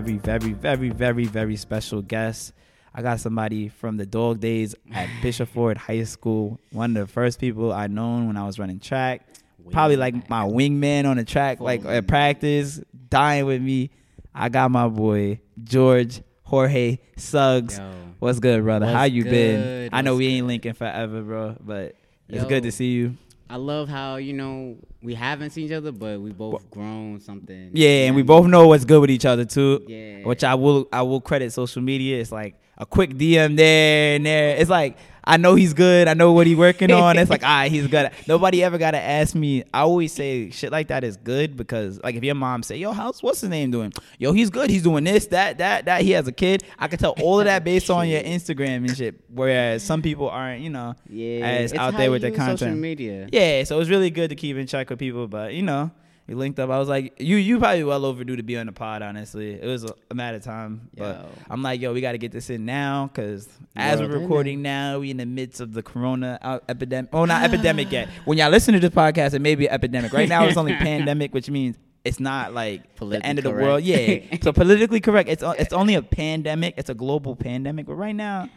very, very, very, very, very special guest. I got somebody from the dog days at Bishop Ford High School. One of the first people I known when I was running track. Probably like my wingman on the track, like at practice, dying with me. I got my boy George Jorge Suggs. Yo. What's good, brother? How you been? good? I know What's we ain't good? linking forever, bro, but it's Yo. good to see you. I love how you know we haven't seen each other, but we both grown something. Yeah, and we both know what's good with each other too. Yeah. Which I will I will credit social media. It's like a quick DM there and there. It's like I know he's good. I know what he's working on. It's like, all right, he's good. Nobody ever gotta ask me. I always say shit like that is good because like if your mom say, Yo, how's what's his name doing? Yo, he's good. He's doing this, that, that, that. He has a kid. I can tell all of that based on your Instagram and shit. Whereas some people aren't, you know, Yeah, as it's out there with their content. media. Yeah, so it's really good to keep in check with people, but you know, we linked up. I was like, you you probably well overdue to be on the pod. Honestly, it was a, a matter of time. But I'm like, yo, we got to get this in now because as we're in recording now, we in the midst of the Corona epidemic. Oh, not epidemic yet. When y'all listen to this podcast, it may be epidemic. Right now, it's only pandemic, which means it's not like the end of the correct. world. Yeah. so politically correct. It's it's only a pandemic. It's a global pandemic. But right now,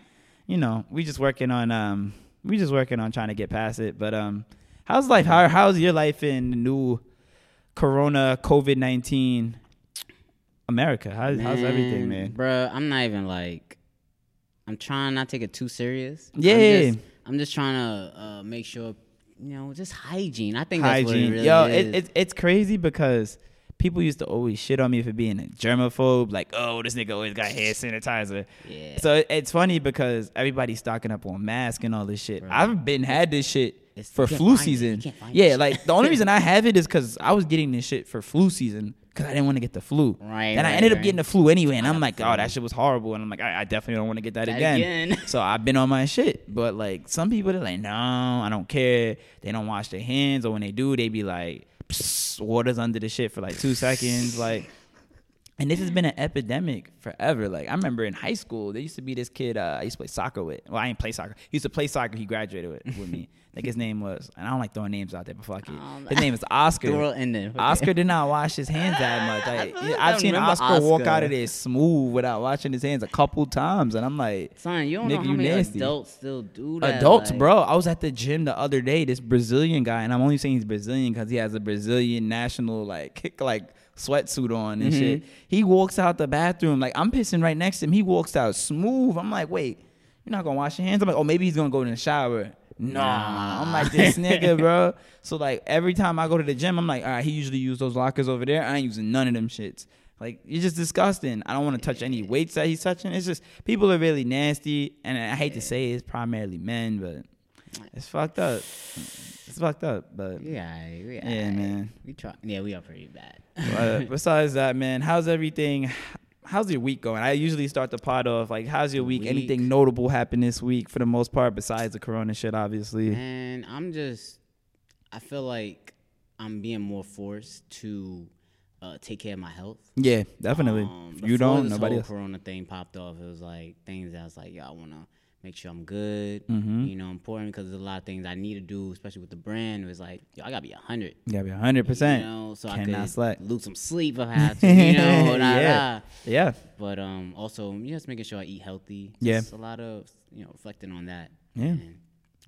you know, we just working on um we just working on trying to get past it. But um, how's life? How how's your life in the new Corona COVID nineteen America? How, how's everything, man? Bro, I'm not even like. I'm trying not to take it too serious. Yeah. I'm just, I'm just trying to uh, make sure, you know, just hygiene. I think that's what it Hygiene, really yo, is. it, it's it's crazy because people used to always shit on me for being a germaphobe. Like, oh, this nigga always got hand sanitizer. yeah. So it- it's funny because everybody's stocking up on masks and all this shit. Right. I've been had this shit It's- for flu find it. You season. Yeah, like the only reason I have it is because I was getting this shit for flu season because I didn't want to get the flu. Right, And I right, ended up getting the flu anyway, and I I'm like, oh, that shit was horrible, and I'm like, I, I definitely don't want to get that That again. again. so I've been on my shit, but like some people they're like, no, I don't care. They don't wash their hands, or when they do, they be like, water's under the shit for like two seconds, like. And this has been an epidemic forever. Like I remember in high school, there used to be this kid uh, I used to play soccer with. Well, I didn't play soccer. He used to play soccer. He graduated with, with me. Like his name was, and I don't like throwing names out there, but fuck it. Um, His name is the Oscar. world ending. Okay. Oscar did not wash his hands that much. Like, I I've seen remember Oscar, walk out of there smooth without washing his hands a couple times, and I'm like, Son, you don't know how many nasty. adults still do that. adults, like- bro. I was at the gym the other day. This Brazilian guy, and I'm only saying he's Brazilian because he has a Brazilian national like kick like sweatsuit on and Mhm. shit. He walks out the bathroom like I'm pissing right next to him. He walks out smooth. I'm like, wait, you're not gonna wash your hands? I'm like, oh, maybe he's gonna go in the shower. Nah, Nah. I'm like this nigga, bro. So like every time I go to the gym, I'm like, all right, he usually use those lockers over there. I ain't using none of them shits. Like you're just disgusting. I don't want to touch any weights that he's touching. It's just people are really nasty, and I hate to say it's primarily men, but it's fucked up. It's fucked up, but Yeah, we Yeah, man. We try. Yeah, we are pretty bad. uh, besides that, man, how's everything? How's your week going? I usually start the pod off like, how's your week? Week. Anything notable happen this week for the most part, besides the corona shit, obviously. And I'm just, I feel like I'm being more forced to uh, take care of my health. Yeah, definitely. Um, you don't, this nobody whole else. Corona thing popped off. It was like things that I was like, yo, I want to make sure I'm good. Mhm. You know, important because there's a lot of things I need to do, especially with the brand. It was like, yo, I gotta be hundred. Gotta be hundred percent. You know, so I Cannot could slack. lose some sleep if I had to. You know, nah, Yeah. nah. Yeah, But um, also you just making sure I eat healthy. Yeah. Just a lot of you know reflecting on that. Yeah. And,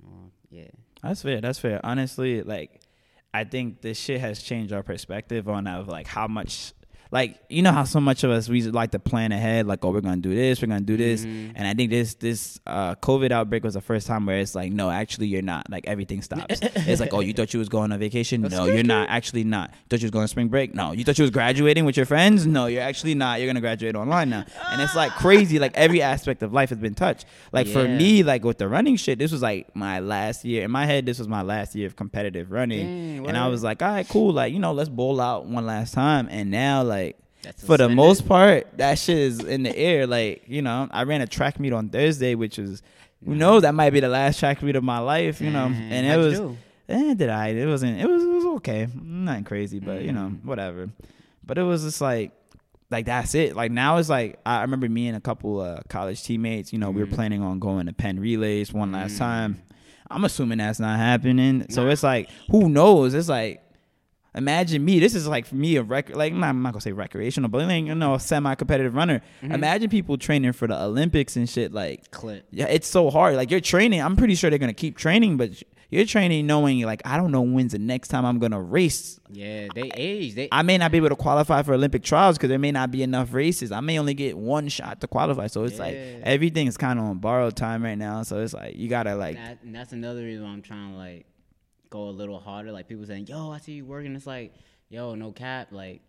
uh, yeah. that's fair. That's fair. Honestly, like, I think this shit has changed our perspective on of like how much. Like you know how so much of us we like to plan ahead, like oh we're gonna do this, we're gonna do this, Mhm. and I think this this uh, COVID outbreak was the first time where it's like no, actually you're not. Like everything stops. it's like oh you thought you was going on vacation, no you're not. Actually not. You Thought you was going on spring break, no. You thought you was graduating with your friends, no you're actually not. You're gonna graduate online now, and it's like crazy. Like every aspect of life has been touched. Like for me, like with the running shit, this was like my last year. In my head, this was my last year of competitive running. Dang, and I was like, all right, cool. Like, you know, let's bowl out one last time. And now, like, That's for the most part, that shit is in the air. Like, you know, I ran a track meet on Thursday, which is, who knows, that might be the last track meet of my life, you know. Dang, And it how'd was, eh, did I? It wasn't, it was, it was okay. Nothing crazy, but, you know, Mm. whatever. But it was just like, like that's it. Like now it's like I remember me and a couple uh, college teammates. You know, we were Mhm. planning on going to Penn Relays one last Mm. time. I'm assuming that's not happening. So it's like, who knows? It's like Imagine me. This is like for me a record. Like I'm not, I'm not gonna say recreational, but like you know, semi-competitive runner. Mm-hmm. Imagine people training for the Olympics and shit. Like, Clip. yeah, it's so hard. Like you're training. I'm pretty sure they're gonna keep training, but you're training knowing like I don't know when's the next time I'm gonna race. Yeah, they age. They I may not be able to qualify for Olympic trials because there may not be enough races. I may only get one shot to qualify. So it's like Yeah. everything's kind of on borrowed time right now. So it's like you gotta like that, and that's another reason why I'm trying to like go a little harder. Like people saying, "Yo, I see you working." It's like, yo, no cap. Like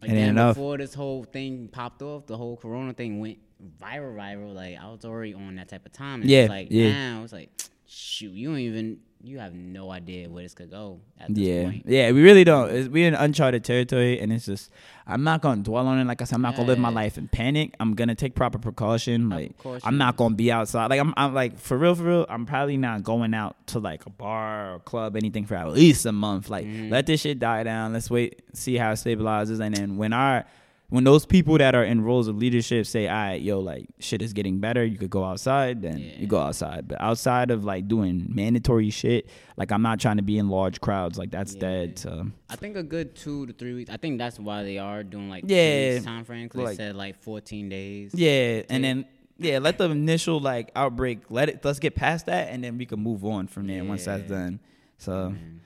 again, enough. before this whole thing popped off, the whole Corona thing went viral, viral. Like I was already on that type of time. And Yeah, It's like yeah. now it's like, shoot, you don't even, you have no idea where this could go at this Yeah, point. yeah, we really don't. It's, we're in uncharted territory, and it's just I'm not gonna dwell on it. Like I said, I'm not gonna live my life in panic. I'm gonna take proper precaution. Like I'm not gonna be outside. Like I'm, I'm like for real, for real. I'm probably not going out to like a bar or club, anything for at least a month. Like Mm-hmm. let this shit die down. Let's wait, see how it stabilizes, and then when our when those people that are in roles of leadership say, "All right, yo, like shit is getting better. You could go outside." Then Yeah. you go outside. But outside of like doing mandatory shit, like I'm not trying to be in large crowds. Like that's Yeah. dead. So I think a good two to three weeks. I think that's why they are doing like Yeah. time frame because Like- they said like 14 days. yeah, and then yeah, let the initial like outbreak. Let it. Let's get past that, and then we can move on from there once that's done. So Man.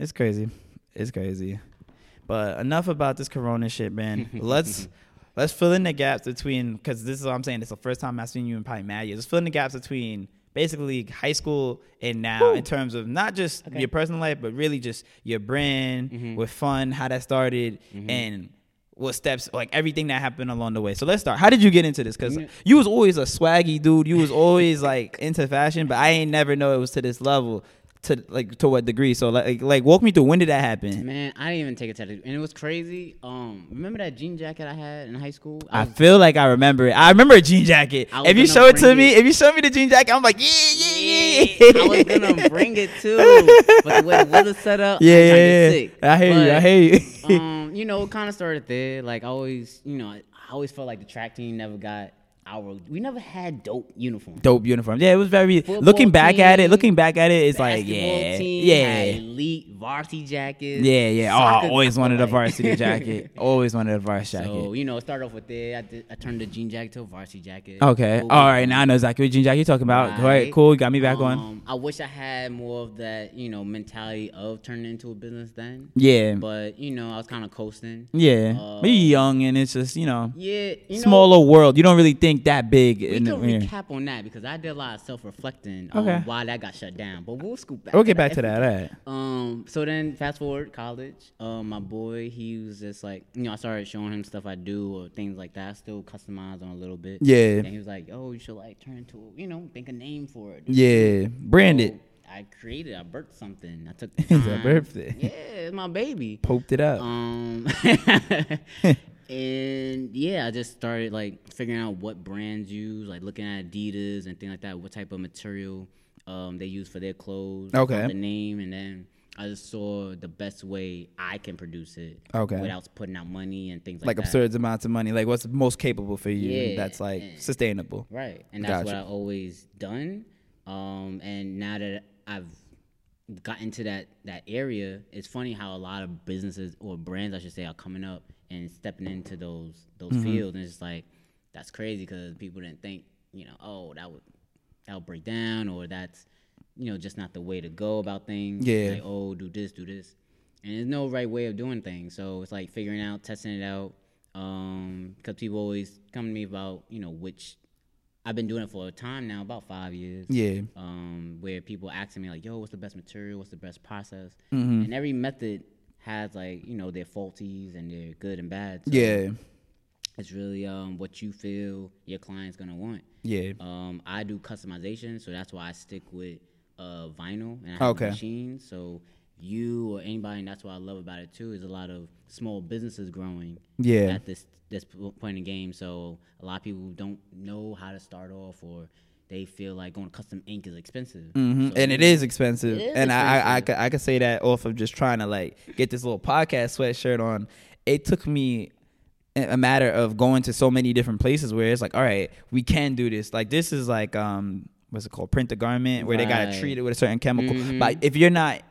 it's crazy. It's crazy. But enough about this Corona shit, man. let's let's fill in the gaps between because this is what I'm saying. It's the first time I've seen you in probably mad years. Let's fill in the gaps between basically high school and now in terms of not just Okay. your personal life, but really just your brand Mhm. with FVN, how that started, Mhm. and what steps like everything that happened along the way. So let's start. How did you get into this? Because Yeah. you was always a swaggy dude. You was always like into fashion, but I ain't never know it was to this level. To like to what degree? So like like walk me through when did that happen? Man, I didn't even take a tattoo, and it was crazy. Um, remember that jean jacket I had in high school? I was- feel like I remember it. I remember a jean jacket. If you show it to me, it. if you show me the jean jacket, I'm like, yeah, yeah, yeah. I was gonna bring it too, but the way the weather set up, yeah, I'm yeah, yeah. sick. I hear you. I hear you. um, you know, it kind of started there. Like I always, you know, I always felt like the track team never got our. We never had dope uniforms. Dope uniforms. Yeah, it was very. Football looking back at it, looking back at it, it's like, yeah, team yeah, elite varsity jackets. yeah, yeah. Oh, I always wanted a varsity jacket. Always wanted a varsity jacket. So you know, start off with it. I, did, I turned the jean jacket to a varsity jacket. Okay. Boom, All right. Now I know exactly what jean jacket you're talking about. All right. Right. Cool. You got me back on. Um, I wish I had more of that, you know, mentality of turning into a business then. Yeah. But you know, I was kind of coasting. Yeah. Uh, but you're young and it's just you know Yeah, you know, world. You don't really think that big. We in could the, yeah. recap on that because I did a lot of self-reflecting Okay. on why that got shut down. But we'll scoop back. We'll get back to that. Right. Um. So then, fast forward college. Um. My boy, he was just like, you know, I started showing him stuff I do or things like that. I still customize on a little bit. Yeah. And he was like, "Oh, you should like turn into, you know, think a name for it." Yeah. Branded. So I created. I birthed something. I took. The It's a time. birthday. Yeah, it's my baby. Poked it up. Um, and yeah, I just started like figuring out what brands use, like looking at Adidas and things like that, what type of material um, they use for their clothes. Okay. The name, and then I just saw the best way I can produce it. Okay. Without putting out money and things like, that. like that. absurd amounts of money. Like what's most capable for you? Yeah, that's like and- sustainable. Right, and that's what I've always done. Um, and now that I've got into that that area, it's funny how a lot of businesses or brands, I should say, are coming up and stepping into those those Mm-hmm. fields, and it's like that's crazy because people didn't think, you know, oh that would that would break down or that's you know just not the way to go about things. Yeah. Like oh, do this, do this, and there's no right way of doing things. So it's like figuring out, testing it out. Um, because people always come to me about you know which I've been doing it for a time now, about five years. Yeah. Um, where people asking me like, "Yo, what's the best material? What's the best process?" Mm-hmm. And every method has like you know their faulties and their good and bad. So Yeah. it's really um what you feel your client's gonna want. Yeah. Um, I do customization, so that's why I stick with uh vinyl and I have Okay. a machine. So you or anybody, and that's what I love about it too, is a lot of small businesses growing Yeah. at this this point in the game. So a lot of people don't know how to start off, or they feel like going custom ink is expensive. hmm So and it is expensive, It is and I, I, I, could, I could say that off of just trying to like get this little podcast sweatshirt on. It took me a a matter of going to so many different places where it's like, all right, we can do this. Like this is like, um, what's it called, print the garment, where they gotta treat it with a certain chemical. Mhm. But if you're not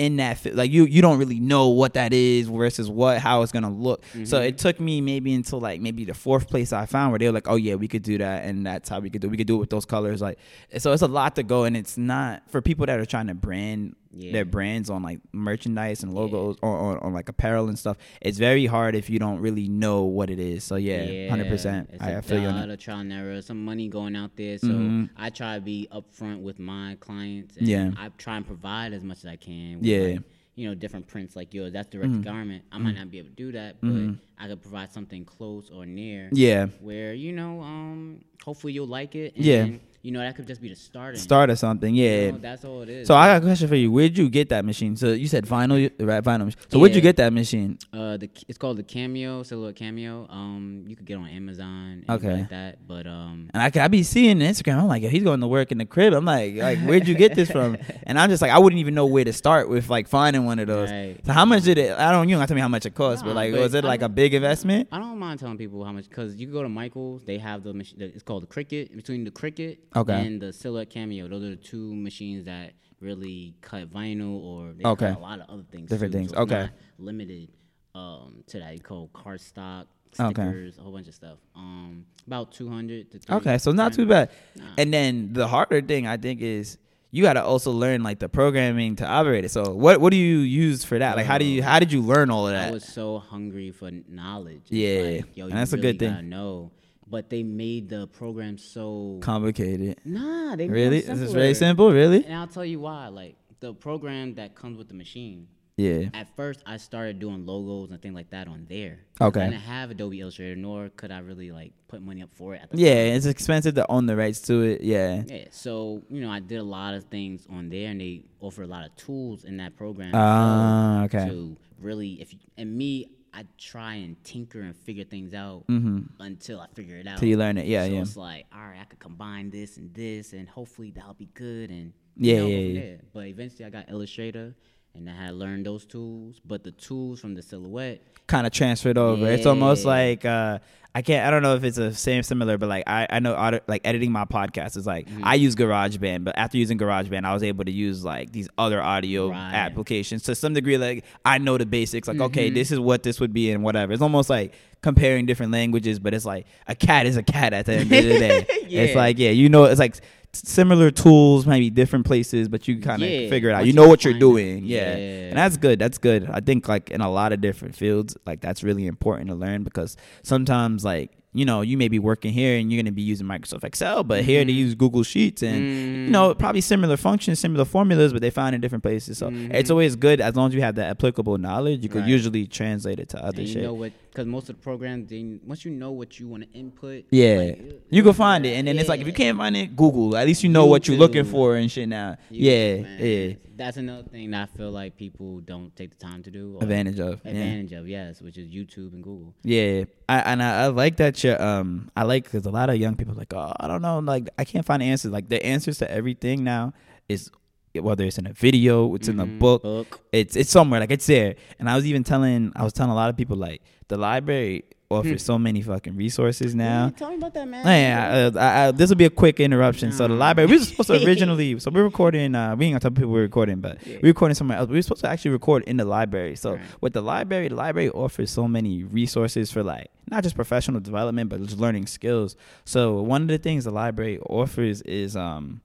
in that like you you don't really know what that is versus what how it's gonna look. So Mhm. it took me maybe until like maybe the fourth place I found where they were like, oh yeah, we could do that, and that's how we could do. We could do it with those colors. Like so, it's a lot to go, and it's not for people that are trying to brand Yeah. their brands on like merchandise and logos or on, on like apparel and stuff. It's very hard if you don't really know what it is. So yeah, hundred percent. I, I, feel you A lot of trial and error, some money going out there. So Mhm. I try to be upfront with my clients. And Yeah. I try and provide as much as I can. Yeah. Like, you know, different prints like yours. That's direct to garment. I might not be able to do that, but Mhm. I could provide something close or near. Yeah, Where you know, um, hopefully you'll like it. And, Yeah. You know, that could just be the starting. start or something. You Yeah. know, that's all it is. So I got a question for you. Where'd you get that machine? So you said vinyl, right? Vinyl. machine. So where'd you get that machine? Uh, the it's called the Cameo Silhouette Cameo. Um, you could get on Amazon. Okay. Like that, but um, And I, could- I be seeing Instagram. I'm like, yo, he's going to work in the crib. I'm like, like, where'd you get this from? And I'm just like, I wouldn't even know where to start with like finding one of those. Right. So how much did it? I don't. You don't have to tell me how much it cost, but like, but was it like a big investment? I don't mind telling people how much because you can go to Michaels. They have the machine. It's called the Cricut. Between the Cricut Okay. and the Silhouette Cameo, those are the two machines that really cut vinyl or they Okay. cut a lot of other things. Different too. things. So Okay. limited um, to that. You call card stock, Okay. stickers, a whole bunch of stuff. Um, about two hundred to 300. Okay, so not too bad. Nah. And then the harder thing I think is you got to also learn like the programming to operate it. So what what do you use for that? Like how do you how did you learn all of that? I was so hungry for knowledge. It's Yeah, like, yo, and that's a good thing. Know, but they made the program so Complicated. nah. They made Really? it Is this simpler. very simple? Really? And I'll tell you why. Like the program that comes with the machine. Yeah. At first, I started doing logos and things like that on there. Okay. I didn't have Adobe Illustrator, nor could I really like put money up for it. At the Yeah, time. it's expensive to own the rights to it. Yeah. Yeah. So you know, I did a lot of things on there, and they offer a lot of tools in that program. Ah, so okay. To really, if you, and me, I try and tinker and figure things out Mm-hmm. until I figure it out. Till you learn it. Yeah, so yeah. it's like, all right, I could combine this and this, and hopefully that'll be good. And Yeah, you know, yeah, yeah. But eventually, I got Illustrator, and I had learned those tools. But the tools from the silhouette, kind of transferred over. It's almost like uh, I can't. I don't know if it's the same similar, but like I, I know auto, like editing my podcast is like Mm-hmm. I use GarageBand, but after using GarageBand, I was able to use like these other audio Right. applications to some degree. Like I know the basics. Like okay, Mm-hmm. this is what this would be and whatever. It's almost like comparing different languages, but it's like a cat is a cat at the end of the day. It's like yeah, you know, it's like. Similar tools, maybe different places, but you kind of Yeah, figure it out. You know what you're doing, yeah. Yeah. And that's good. That's good. I think like in a lot of different fields, like that's really important to learn because sometimes like you know you may be working here and you're gonna be using Microsoft Excel, but here Mm-hmm. they use Google Sheets and you know probably similar functions, similar formulas, but they find in different places. So it's always good as long as you have that applicable knowledge, you could Mm-hmm. Right. usually translate it to other and you shit. Because most of the programs, they, once you know what you want to input, yeah, like, you can find it, and then it's like if you can't find it, Google. At least you know what you're looking for and shit now. you- yeah, yeah. That's another thing that I feel like people don't take the time to do. or Advantage of. yeah. Advantage of yes, which is YouTube and Google. Yeah, I, and I, I like that you um I like because a lot of young people are like oh I don't know like I can't find answers like the answers to everything now is whether it's in a video it's in a Mhm. book Book. it's it's somewhere like it's there and I was even telling I was telling a lot of people like the library offers so many fucking resources now. Yeah, tell me about that, man. Yeah, uh, I, I, this will be a quick interruption. So the library, we were supposed to originally, so we're recording. Uh, we ain't gonna tell people we're recording, but Yeah. we're recording somewhere else. We were supposed to actually record in the library. So Right. with the library, the library offers so many resources for like not just professional development, but just learning skills. So one of the things the library offers is um.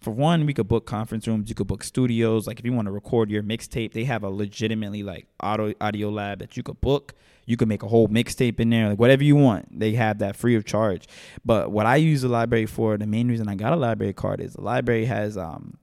For one, we could book conference rooms. You could book studios. Like if you want to record your mixtape, they have a legitimately like audio audio lab that you could book. You could make a whole mixtape in there, like whatever you want. They have that free of charge. But what I use the library for, the main reason I got a library card is the library has um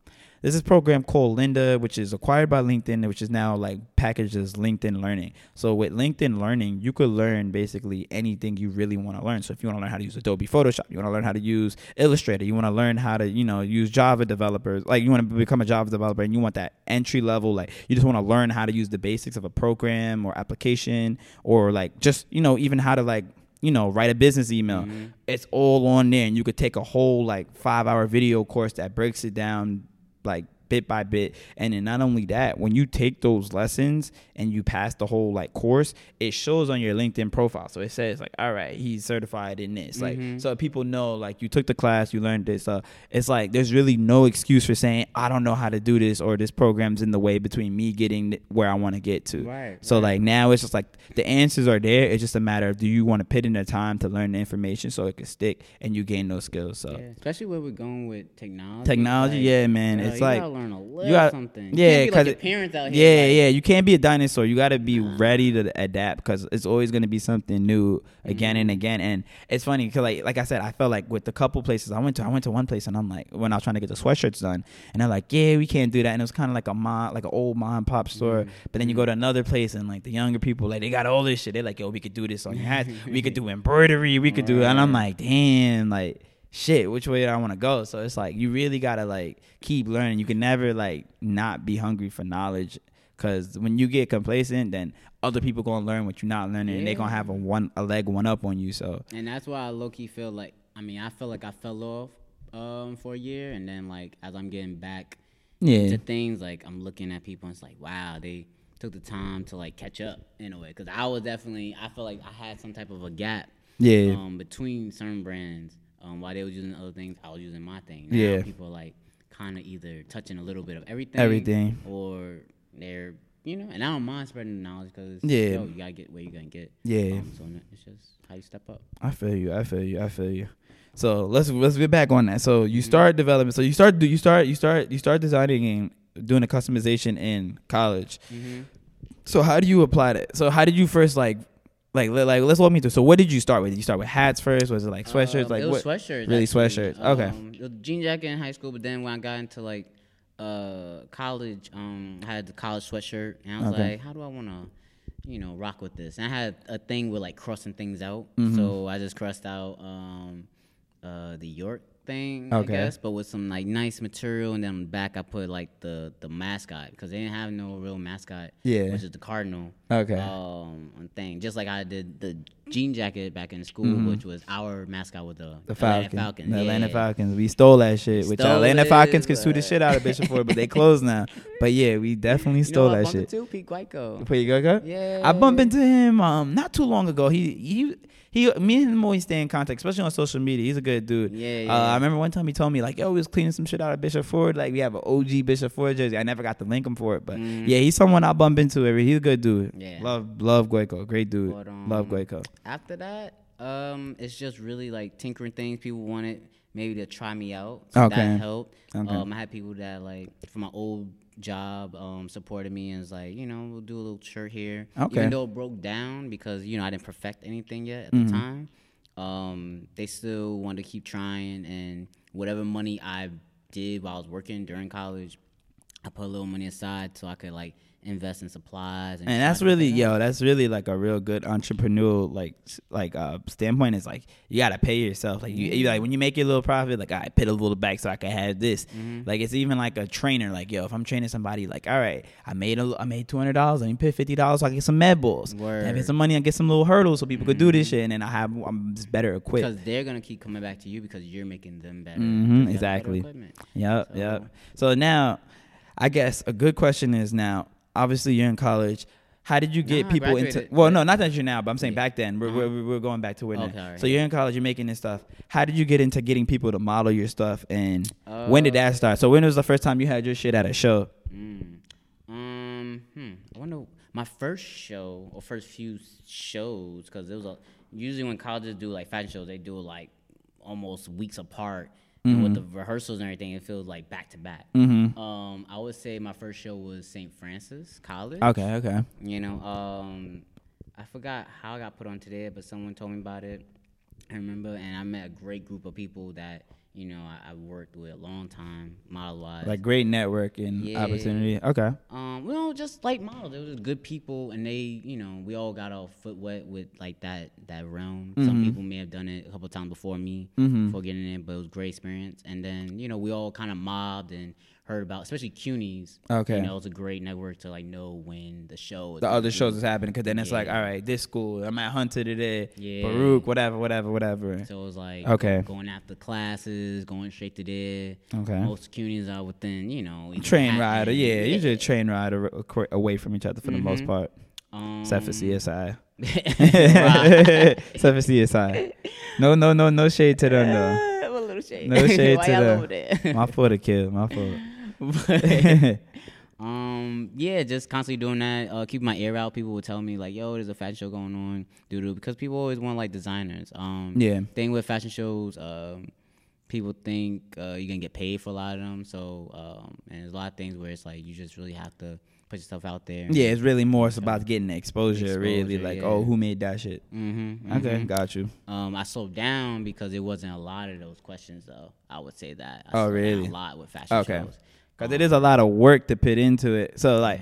there's this program called Lynda, which is acquired by LinkedIn, which is now like packaged as LinkedIn Learning. So with LinkedIn Learning, you could learn basically anything you really want to learn. So if you want to learn how to use Adobe Photoshop, you want to learn how to use Illustrator, you want to learn how to, you know, use Java developers, like you want to become a Java developer and you want that entry level, like you just want to learn how to use the basics of a program or application or like just, you know, even how to like you know, write a business email. Mm-hmm. It's all on there, and you could take a whole like five hour video course that breaks it down like bit by bit. And then not only that, when you take those lessons and you pass the whole like course, it shows on your LinkedIn profile. So it says like, all right, he's certified in this. Like, Mhm. so people know like you took the class, you learned this. Uh, it's like there's really no excuse for saying I don't know how to do this or this program's in the way between me getting where I want to get to. Right, So right. like now it's just like the answers are there. It's just a matter of do you want to put in the time to learn the information so it can stick and you gain those skills. So Yeah, especially where we're going with technology. Technology, like, yeah, man. bro, It's like- learn a little you got- something. yeah, you can't like parents out yeah, here. like, yeah. You can't be a dinosaur. You got to be ready to adapt because it's always going to be something new again and Mhm. again. And it's funny because, like, like I said, I felt like with the couple places I went to, I went to one place and I'm like, when I was trying to get the sweatshirts done, and they're like, yeah, we can't do that. And it was kind of like a mom, like an old mom and pop store. Mhm. But then you go to another place and like the younger people, like they got all this shit. They're like, yo, we could do this on your hats. we could do embroidery. We could do, and I'm like, damn, like shit, which way do I want to go? So it's like you really gotta like keep learning. You can never like not be hungry for knowledge, because when you get complacent, then other people gonna learn what you're not learning, and they gonna have a one a leg one up on you. So And that's why I low key feel like I mean I feel like I fell off um for a year, and then like as I'm getting back yeah, into things, like I'm looking at people and it's like wow they took the time to like catch up in a way because I was definitely I feel like I had some type of a gap yeah, um, between certain brands. Um, while they was using other things, I was using my thing. Now Yeah. people like kind of either touching a little bit of everything, Everything. or they're you know. And I don't mind spreading the knowledge because Yeah. yo, you gotta get where you gonna get. yeah. Um, so it's just how you step up. I feel you. I feel you. I feel you. So let's let's get back on that. So Mm-hmm. you start development. So you start do you start you start you start designing and doing the customization in college. Mm-hmm. So how do you apply that? So how did you first like like like let's walk me through. So what did you start with? Did you start with hats first? Was it like sweatshirts? Um, like what? sweatshirts. Really actually. sweatshirts. Okay. Um, jean jacket in high school, but then when I got into like uh college, um, I had the college sweatshirt, and I was Okay. like, how do I want to, you know, rock with this? And I had a thing with like crossing things out, Mm-hmm. so I just crossed out um uh the York thing, Okay. I guess, but with some like nice material, and then on the back I put like the the mascot because they didn't have no real mascot, Yeah. which is the cardinal Okay. um thing. Just like I did the jean jacket back in school, which was our mascot with the, Mm-hmm. the Atlanta Falcons. The Atlanta. Falcons. We stole that shit. Which Stole Atlanta it, Falcons could sue the shit out of Bishop Ford, but they closed now. But yeah, we definitely You stole know, that shit. into Pete Guico. Go, go? Yeah. I bumped into him um not too long ago. He he he me and him always stay in contact, especially on social media. He's a good dude. Yeah, Uh. I remember one time he told me like, "Yo, we was cleaning some shit out of Bishop Ford. Like we have an OG Bishop Ford jersey. I never got to link him for it, but Mhm. yeah, he's someone I bump into every. He's a good dude. Yeah. love love Guico, great dude. But, love um, Guico. After that, um, it's just really like tinkering things. People wanted maybe to try me out. So Okay. that helped. Okay. Um, I had people that like from my old job um supported me and was like, you know, we'll do a little shirt here. Okay. Even though it broke down because you know I didn't perfect anything yet at Mhm. the time. Um, they still wanted to keep trying and whatever money I did while I was working during college, I put a little money aside so I could like invest in supplies and, And that's really yo, that's really like a real good entrepreneurial like like uh standpoint is like you gotta pay yourself. Like you, you like when you make your little profit, like I put a little back so I can have this. Mm-hmm. Like it's even like a trainer. Like yo, if I'm training somebody, like all right, I made a I made two hundred dollars. Let me put fifty dollars so I get some med balls. I Mm-hmm. get some money and get some little hurdles so people could do this shit, and then I have I'm just better equipped. because they're gonna keep coming back to you because you're making them better. Mhm, you have better exactly. Yep, So- yep. So now, I guess a good question is now. Obviously, you're in college. How did you get Nah, people into? Well, no, not that you're now, but I'm saying Yeah. back then. We're, Uh-huh. we're, we're going back to when. Okay, alright. So you're in college. You're making this stuff. How did you get into getting people to model your stuff, and when did Uh, that start? So when was the first time you had your shit at a show? Mm. Um, hmm. I wonder my first show or first few shows because it was a usually when colleges do like fashion shows they do it like almost weeks apart. And with the rehearsals and everything, it feels like back to back. Mm-hmm. Um, I would say my first show was St. Francis College. Okay, okay. You know, um, I forgot how I got put on today, but someone told me about it. I remember, and I met a great group of people that you know I, I worked with a long time, model wise. Like great network and Yeah. opportunity. Okay. um, well, just like models, they were good people, and they, you know, we all got our foot wet with like that that realm. Some Mhm. people may have done it a couple times before me, Mhm. before getting in, but it was a great experience. And then, you know, we all kind of mobbed and heard about, especially CUNY's. Okay. You know, it's a great network to like know when the show. Is the other shows is happening because then it's like, all right, this school, I'm at Hunter today, Yeah. Baruch, whatever, whatever, whatever. So it was like Okay. going after classes, going straight to there. Okay. Most CUNY's are within, you know, Train rider, yeah, usually a train rider away from each other for the most Mhm. part, Um, except for CSI. right. except for CSI. No, no, no, no shade to them though. a little shade. No shade Why to them. My fault, a kid. My fault. But, um, yeah, just constantly doing that. Uh, keep my ear out. People would tell me like, "Yo, there's a fashion show going on." Doo doo, because people always want like designers. Um, Yeah. Thing with fashion shows, um, people think uh, you're gonna get paid for a lot of them. So, um, and there's a lot of things where it's like you just really have to put yourself out there. Yeah, it's really more it's about getting the exposure, really. Like, yeah. oh, who made that shit? Mm-hmm, Okay, got you. Um, I slowed down because it wasn't a lot of those questions, though. I would say that. I Oh, really? A lot with fashion Okay. shows. Because it is a lot of work to put into it. So, like,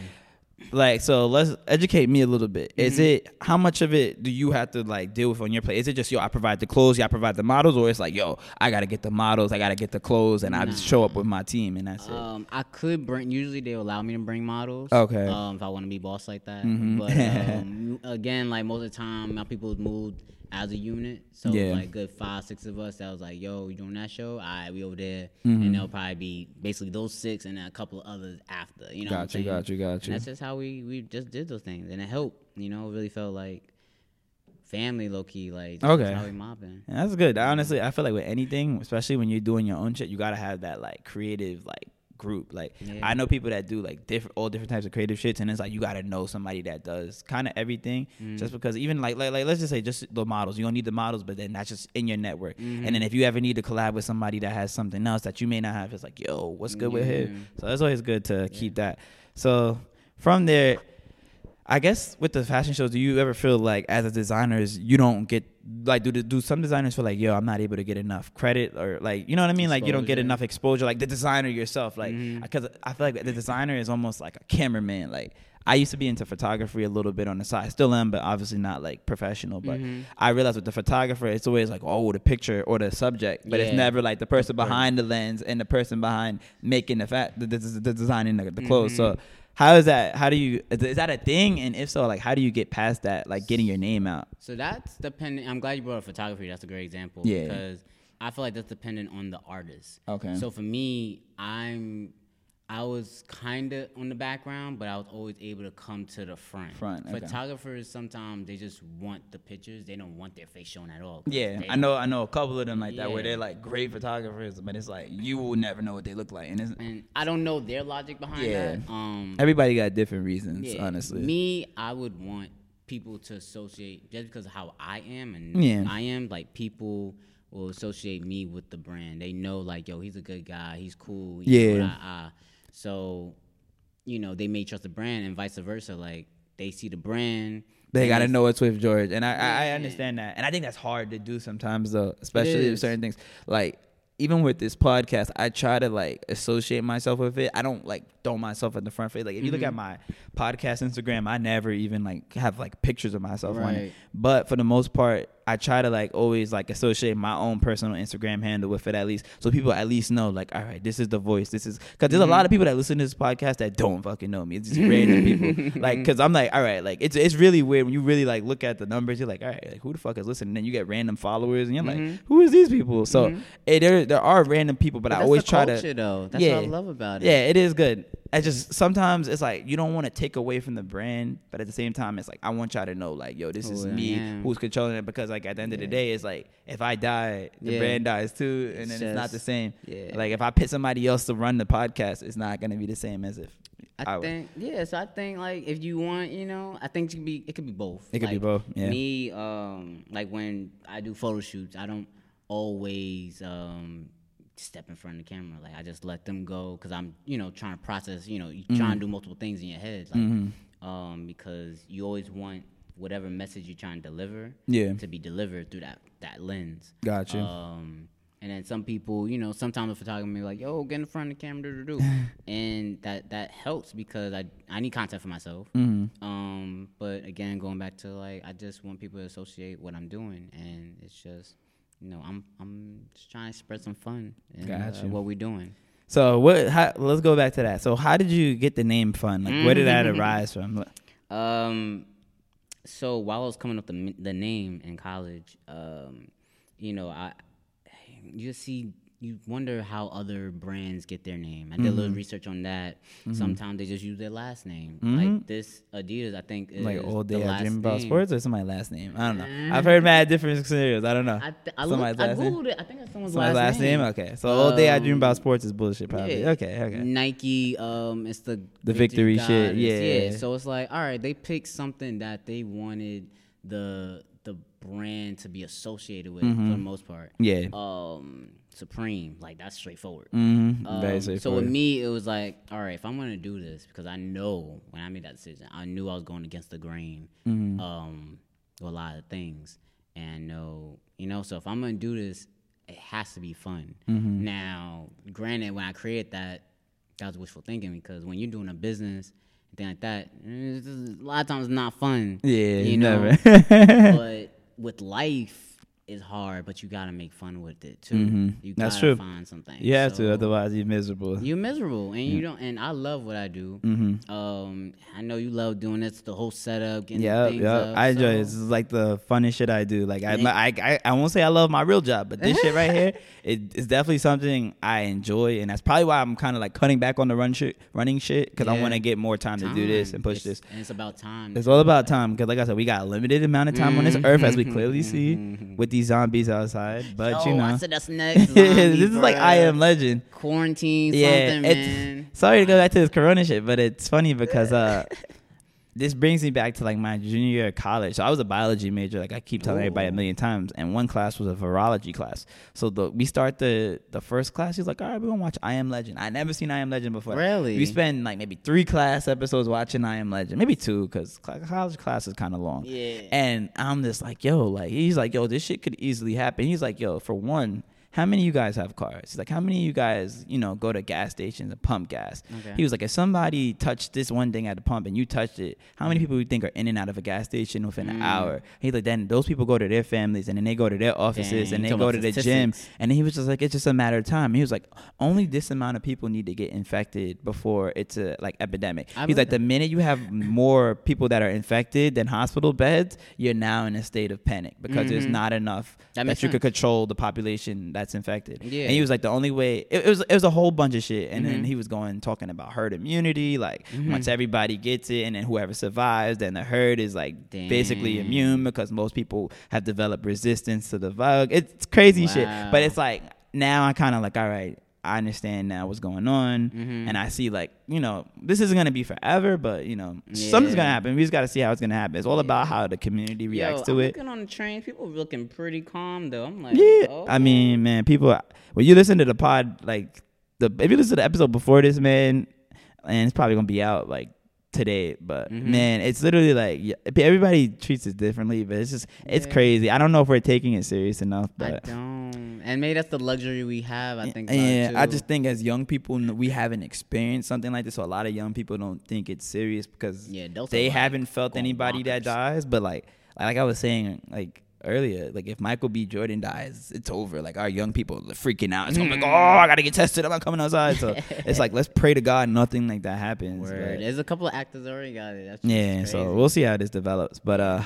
like so let's educate me a little bit is it how much of it do you have to like deal with on your plate is it just yo i provide the clothes i provide the models or it's like yo i gotta get the models i gotta get the clothes and i just show up with my team and that's it Um, I could bring. Usually, they allow me to bring models. Okay. Um, if I want to be boss like that. Mhm. But um, again, like most of the time, my people moved as a unit. So Yeah. like good five, six of us. That was like, yo, you doing that show? All right, we over there, Mm-hmm. and there'll probably be basically those six and then a couple of others after. You know. Got you, got you, got you. that's just how we we just did those things, and it helped. You know, it really felt like family, low key. Like Okay. how we mobbing. And that's good honestly i feel like with anything especially when you're doing your own shit you gotta have that like creative like group. Like Yeah. i know people that do like different all different types of creative shits and it's like you gotta know somebody that does kind of everything Mm. just because even like, like like let's just say just the models. You don't need the models but then that's just in your network. Mm-hmm. and then if you ever need to collab with somebody that has something else that you may not have it's like yo what's good with him? So it's always good to keep that. So from there I guess with the fashion shows, do you ever feel like as a designers you don't get like do do some designers feel like yo I'm not able to get enough credit or like you know what I mean? Like you don't get enough exposure like the designer yourself like because I feel like the designer is almost like a cameraman like I used to be into photography a little bit on the side still am but obviously not like professional but Mhm. I realized with the photographer it's always like oh the picture or the subject but it's never like the person behind the lens and the person behind making the fact the, the, the designing the, the clothes Mhm. so how is that? How do you? Is that a thing? And if so, like, how do you get past that? Like, getting your name out. So that's dependent. I'm glad you brought up photography. That's a great example. Yeah. Because I feel like that's dependent on the artist. Okay. So for me, I'm, I was kind of on the background, but I was always able to come to the front. Front, okay. Photographers sometimes they just want the pictures. They don't want their face shown at all. Yeah, they I know. I know a couple of them like that where they're like great photographers, but it's like you will never know what they look like, and And I don't know their logic behind Yeah. that. Um, everybody got different reasons. Yeah, honestly, Me, I would want people to associate just because of how I am and Yeah. I am like people will associate me with the brand. They know like, yo, he's a good guy, he's cool. Yeah. ah, ah. So, you know, they may trust the brand and vice versa. Like they see the brand. they got to know it's with George, and I, I I Yeah. understand that, and I think that's hard to do sometimes though, especially with certain things. Like even with this podcast, I try to like associate myself with it. I don't like throw myself in the front face. Like if you look Mm-hmm. at my podcast Instagram, I never even like have like pictures of myself on it. Right. But for the most part, I try to like always like associate my own personal Instagram handle with it at least, so people at least know like, all right, this is the voice. This is because there's a lot of mm-hmm. people that listen to this podcast that don't fucking know me. It's just random people. Like, because I'm like, all right, like it's it's really weird when you really like look at the numbers. You're like, all right, like who the fuck is listening? And then you get random followers, and you're like, mm-hmm. who is these people? So mm-hmm. eh, there there are random people, but, I always try to. though. That's yeah, what I love about it. Yeah, it is good. I just sometimes it's like you don't want to take away from the brand, but at the same time, it's like I want y'all to know, like, yo, this is Who I me am. who's controlling it. Because like at the end of the day, it's like if I die, the Yeah. brand dies too, and It's then it's not the same. yeah. Like if I pick somebody else to run the podcast, it's not gonna be the same as if I, would. think yeah, so I think like if you want, you know, I think it could be it could be both. It could be both, yeah. Me, um, like when I do photo shoots, I don't always um step in front of the camera. Like I just let them go because I'm, you know, trying to process. You know, you Mm-hmm. trying to do multiple things in your head, like, um, because you always want whatever message you're trying to deliver, Yeah. to be delivered through that that lens. Gotcha. Um, and then some people, you know, sometimes the photographer may be like, "Yo, get in front of the camera, do do do," and that that helps because I I need content for myself. Mm-hmm. Um, but again, going back to like, I just want people to associate what I'm doing, and it's just, you know, I'm I'm just trying to spread some fun in uh, what we're doing. So what? How, let's go back to that. So how did you get the name FVN? Like where did that arise from? Um, so while I was coming up the the name in college, um, you know, I you see you wonder how other brands get their name. I did a little Mm-hmm. research on that. Sometimes they just use their last name. Like this Adidas, I think is Like the day I last dream about sports or somebody's last name? I don't know. I've heard mad different scenarios. I don't know. I, th- I, looked, I last name? it. I think that's someone's, Somebody's last, last name. Okay, so all day I dream about sports is bullshit. Probably. Yeah. Okay. Okay. Nike, um, it's the The victory shit, goddess, yeah. So it's like, all right, they picked something that they wanted the the brand to be associated with Mm-hmm. for the most part. Yeah. Um, Supreme, like that's straightforward. Mm-hmm. Um, Very so with me, it was like, all right, if I'm gonna do this, because I know when I made that decision, I knew I was going against the grain, Mm-hmm. um, with a lot of things, and know, you know, so if I'm gonna do this, it has to be fun. Mm-hmm. Now, granted, when I created that, that was wishful thinking because when you're doing a business and thing like that, a lot of times it's not fun. Yeah. you know. never. but with life. It's hard, but you gotta make fun with it too. Mhm. You gotta true. find something. you have to, otherwise you're miserable. you're miserable, and you don't. And I love what I do. Mm-hmm. Um, I know you love doing this, the whole setup, getting Yeah, things yeah. up, I enjoy so- it. This is like the funnest shit I do. Like I, I, I, I won't say I love my real job, but this shit right here, it, it's definitely something I enjoy, and that's probably why I'm kind of like cutting back on the run shit, running shit, because I want to get more time, to do this and push It's- this. And it's about time. It's all about time, because like I said, we got a limited amount of time on this earth, as we clearly see with these zombies outside. But you know, I said that's next. this is like I am legend. quarantine. Yeah, something, man. sorry to go back to this Corona shit, but it's funny because uh, this brings me back to like my junior year of college. So I was a biology major, like I keep telling everybody a million times, and one class was a virology class. So the we start the the first class. He's like, all right, we're gonna watch I Am Legend. I never seen I Am Legend before. Really? We spend like maybe three class episodes watching I Am Legend, maybe two, because college class is kind of long. Yeah. And I'm just like, yo, like he's like, yo, this shit could easily happen. He's like, yo, for one, how many of you guys have cars? He's like, how many of you guys, you know, go to gas stations and pump gas? Okay. He was like, if somebody touched this one thing at the pump and you touched it, how many people do you think are in and out of a gas station within an Mm. hour? He's like, then those people go to their families and then they go to their offices Dang, and they go to the gym. And he was just like, it's just a matter of time. He was like, only this amount of people need to get infected before it's a like epidemic. I He's like, the minute you have more people that are infected than hospital beds, you're now in a state of panic because there's Mhm. not enough That that, you could control the population that's infected. Yeah. And he was like, the only way it, it was it was a whole bunch of shit. And then Mhm. he was going talking about herd immunity, like Mhm. once everybody gets it, and then whoever survives, then the herd is like basically immune because most people have developed resistance to the bug. It's crazy shit, but it's like now I kind of like, all right. I understand now what's going on, Mhm. and I see like you know this isn't gonna be forever, but you know something's gonna happen. We just gotta see how it's gonna happen. It's all about how the community reacts Yo, to I'm it. Looking on the train, people looking pretty calm though. I'm like, Yeah, oh, I mean, man, people. When you listen to the pod, like the if you listen to the episode before this, man, and it's probably gonna be out like today, but Mhm. man, it's literally like everybody treats it differently, but it's just it's Yeah. crazy. I don't know if we're taking it serious enough, I but. don't. And maybe that's the luxury we have. I think. Yeah, I just think as young people, we haven't experienced something like this. So a lot of young people don't think it's serious because Yeah, they haven't felt going anybody that dies. But like, like I was saying, like earlier, like if Michael B. Jordan dies, it's over. Like our young people are freaking out. It's like, Mm. oh, I gotta get tested. I'm not coming outside. So it's like, let's pray to God nothing like that happens. Word. There's a couple of actors already got it. That's yeah, so we'll see how this develops. But uh,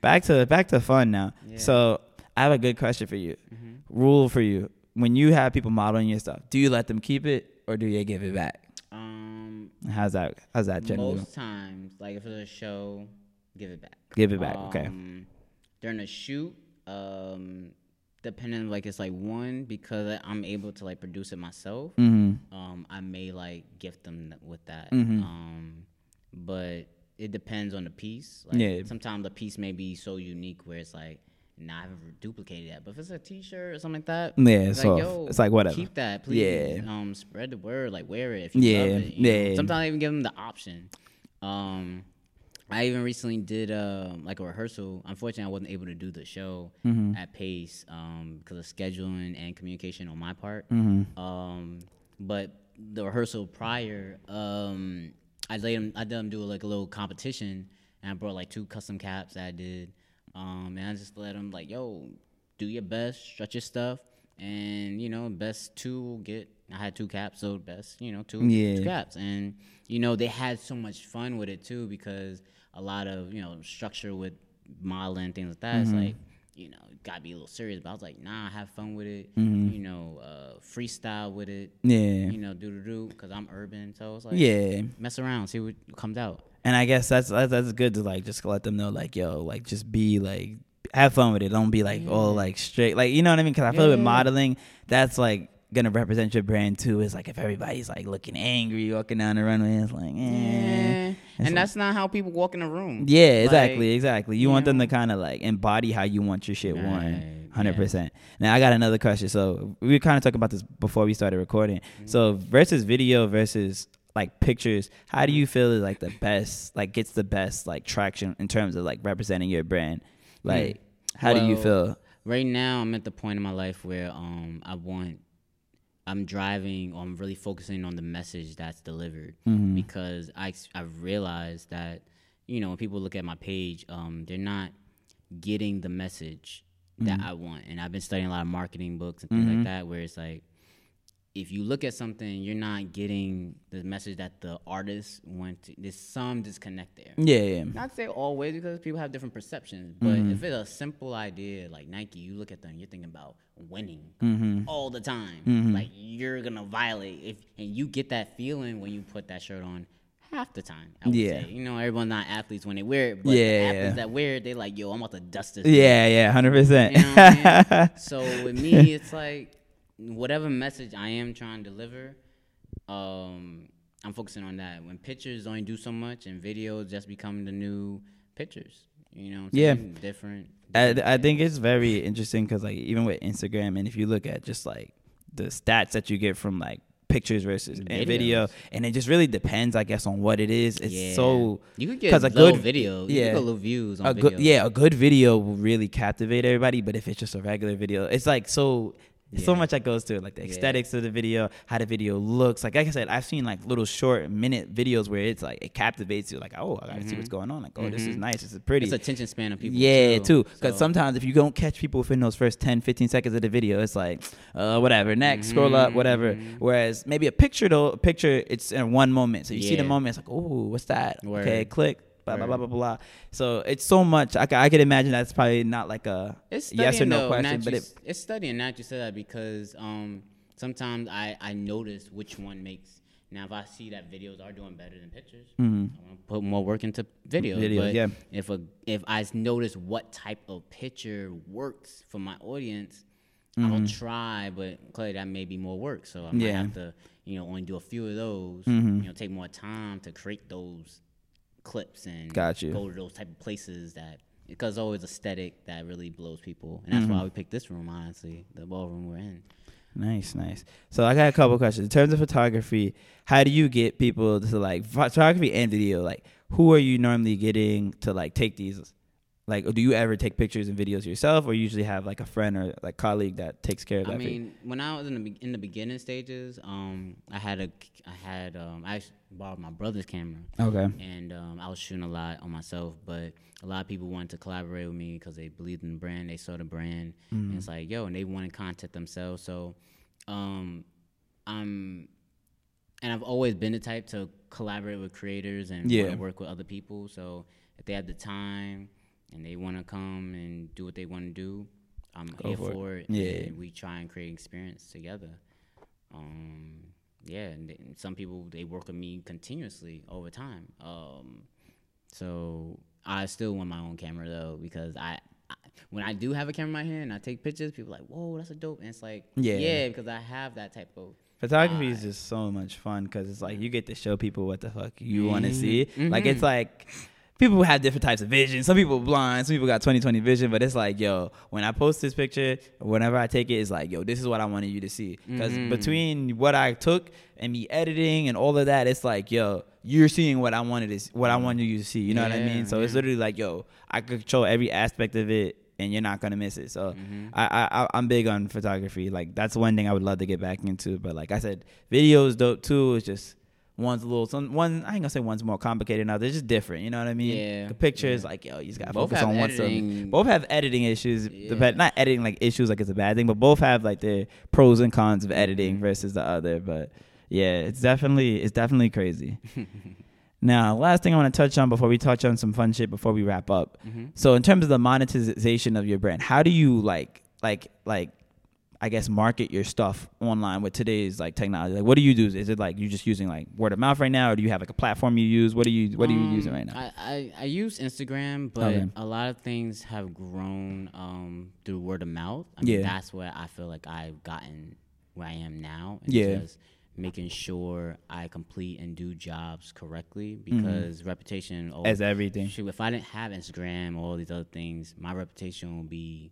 back to back to FVN now. Yeah. So I have a good question for you. Mhm. Rule for you: When you have people modeling your stuff, do you let them keep it or do you give it back? Um, How's that? How's that generally? most times, like if it's a show, give it back. Give it back. okay. During a shoot, um, depending like it's like one because I'm able to like produce it myself. Mm-hmm. Um, I may like gift them with that. Mhm. Um, but it depends on the piece. Like, Yeah. Sometimes the piece may be so unique where it's like. Nah, I've never duplicated that. But if it's a T-shirt or something like that, Yeah, it's so like, yo, it's like whatever. Keep that, please. Yeah. Um, spread the word, like wear it if you Yeah, love it. you know? yeah. Sometimes I even give them the option. Um, I even recently did um like a rehearsal. Unfortunately, I wasn't able to do the show Mm-hmm. at Pace um because of scheduling and communication on my part. Mm-hmm. Um, but the rehearsal prior, um, I let them, I let them do like a little competition, and I brought like two custom caps that I did. Um, and I just let them like, yo, do your best, stretch your stuff. and you know, best two will get. I had two caps, so best, you know, two, Yeah. two caps, and you know, they had so much fun with it too because a lot of you know structure with modeling things like that. Mm-hmm. It's like you know, gotta be a little serious. But I was like, nah, have fun with it. Mm-hmm. You know, uh, freestyle with it. Yeah. You know, do do do because I'm urban, so it's like Yeah. mess around, see what comes out. And I guess that's that's, that's good to like just let them know like yo like just be like have fun with it. Don't be like all like straight like you know what I mean? Because I feel like with modeling that's like gonna represent your brand too. Is like if everybody's like looking angry walking down the runway, it's like eh. Yeah. It's And like- that's not how people walk in a room. Yeah, exactly, Like, exactly. You you want them to kind of like embody how you want your shit worn, hundred percent. Now I got another question. So we were kind of talking about this before we started recording. Mm-hmm. So versus video versus like pictures, how do you feel is like the best, like gets the best like traction in terms of like representing your brand? Like, how do you feel? Right now, I'm at the point in my life where um I want, I'm driving. Or I'm really focusing on the message that's delivered Mm-hmm. because I I've realized that you know when people look at my page, um they're not getting the message that Mm-hmm. I want, and I've been studying a lot of marketing books and things like that, where it's like. If you look at something, you're not getting the message that the artist went to. There's some disconnect there. Yeah, yeah, Not to say always because people have different perceptions, but Mm-hmm. if it's a simple idea like Nike, you look at them, you're thinking about winning Mm-hmm. all the time. Like you're gonna violate if and you get that feeling when you put that shirt on half the time. I would Yeah. say. You know, everyone's not athletes when they wear it, but Yeah, the yeah. that wear it, they like, yo, I'm about to dust this. thing." yeah, yeah, hundred percent. You know what I mean? so with me, it's like whatever message I am trying to deliver, um, I'm focusing on that. When pictures only do so much and videos just become the new pictures, you know? Yeah. saying? different. I, I think it's very interesting because like even with Instagram and if you look at just like the stats that you get from like pictures versus and video and it just really depends I guess on what it is it's Yeah. so you could get a good- video, yeah. you could get little views on a video. good yeah a good video will really captivate everybody but if it's just a regular video it's like so there's so much that goes to it like the Yeah. aesthetics of the video how the video looks like like I said I've seen like little short minute videos where it's like it captivates you like oh I gotta see what's going on like oh this is nice this is pretty Mm-hmm. It's attention span of people. yeah, too. Because So- sometimes if you don't catch people within those first 10, 15 seconds of the video, it's like, uh, whatever. Next, scroll up, whatever. Mm-hmm. Whereas maybe a picture, though, a picture, it's in one moment. So you see the moment, it's like, oh, what's that? Okay, click. Blah, blah, blah, blah, blah. So it's so much. I, I could imagine that's probably not like a It's yes or no though, question, not but you, it, it's studying. Not you said that because um, sometimes I I notice which one makes. Now, if I see that videos are doing better than pictures, I want to put more work into videos. Mm-hmm. Videos, but yeah. If a if I notice what type of picture works for my audience, I'll try. But clearly, that may be more work. So I might Mm-hmm. Yeah. Mm-hmm. have to, you know, only do a few of those. You know, take more time to create those clips and Got you. go to those type of places that because always aesthetic that really blows people, and that's Mm-hmm. why we picked this room. Honestly, the ballroom we're in. Nice, nice. So I got a couple questions. In terms of photography, how do you get people to like photography and video? Like, who are you normally getting to like take these? Like, do you ever take pictures and videos yourself, or you usually have like a friend or like colleague that takes care of that? I mean, when I was in the in the beginning stages, um, I had a I had um, I actually borrowed my brother's camera, okay, and um, I was shooting a lot on myself. But a lot of people wanted to collaborate with me because they believed in the brand, they saw the brand, and it's like yo, and they wanted content themselves. So, um, I'm, and I've always been the type to collaborate with creators and Yeah. work with other people. So if they have the time and they want to come and do what they want to do, I'm Go here for it. for it. Yeah. and we try and create experience together. Um, yeah, and, some people they work with me continuously over time. Um, so I still want my own camera though because I, I when I do have a camera in my hand and I take pictures, people are like, "Whoa, that's a dope!" And it's like, Yeah. yeah, because I have that type of photography is just so much fun because it's like you get to show people what the fuck you want to see. Like it's like people have different types of vision. Some people blind, some people got 20/20 vision, but it's like, yo, when I post this picture, whenever I take it, it's like, yo, this is what I wanted you to see. Because Mhm. between what I took and me editing and all of that, it's like, yo, you're seeing what I wanted to, s- what I wanted you to see. You know what I mean? So it's literally like, yo, I control every aspect of it. And you're not gonna miss it. So Mhm. I, I I- I'm big on photography. Like that's one thing I would love to get back into. But like I said, video is dope too. It's just One's a little some one. I ain't gonna say one's more complicated now. They're just different. You know what I mean? Yeah, The picture is yeah. like yo, you just gotta Both focus on one. stuff. editing- Both have editing issues. Yeah. Not editing like issues like it's a bad thing, but both have like their pros and cons of editing Mm-hmm. versus the other. But yeah, it's definitely it's definitely crazy. now, last thing I want to touch on before we touch on some fun shit before we wrap up. Mm-hmm. So in terms of the monetization of your brand, how do you like like like I guess market your stuff online with today's like technology? Like what do you do? Is it like you're just using like word of mouth right now or do you have like a platform you use? What are you what are you Um, using right now? I, I, I use Instagram, but Okay. a lot of things have grown um, through word of mouth. I mean, Yeah. that's where I feel like I've gotten where I am now. and Yeah. Just making sure I complete and do jobs correctly because reputation. Oh, Mm-hmm. As everything. Shoot, if I didn't have Instagram or all these other things, my reputation would be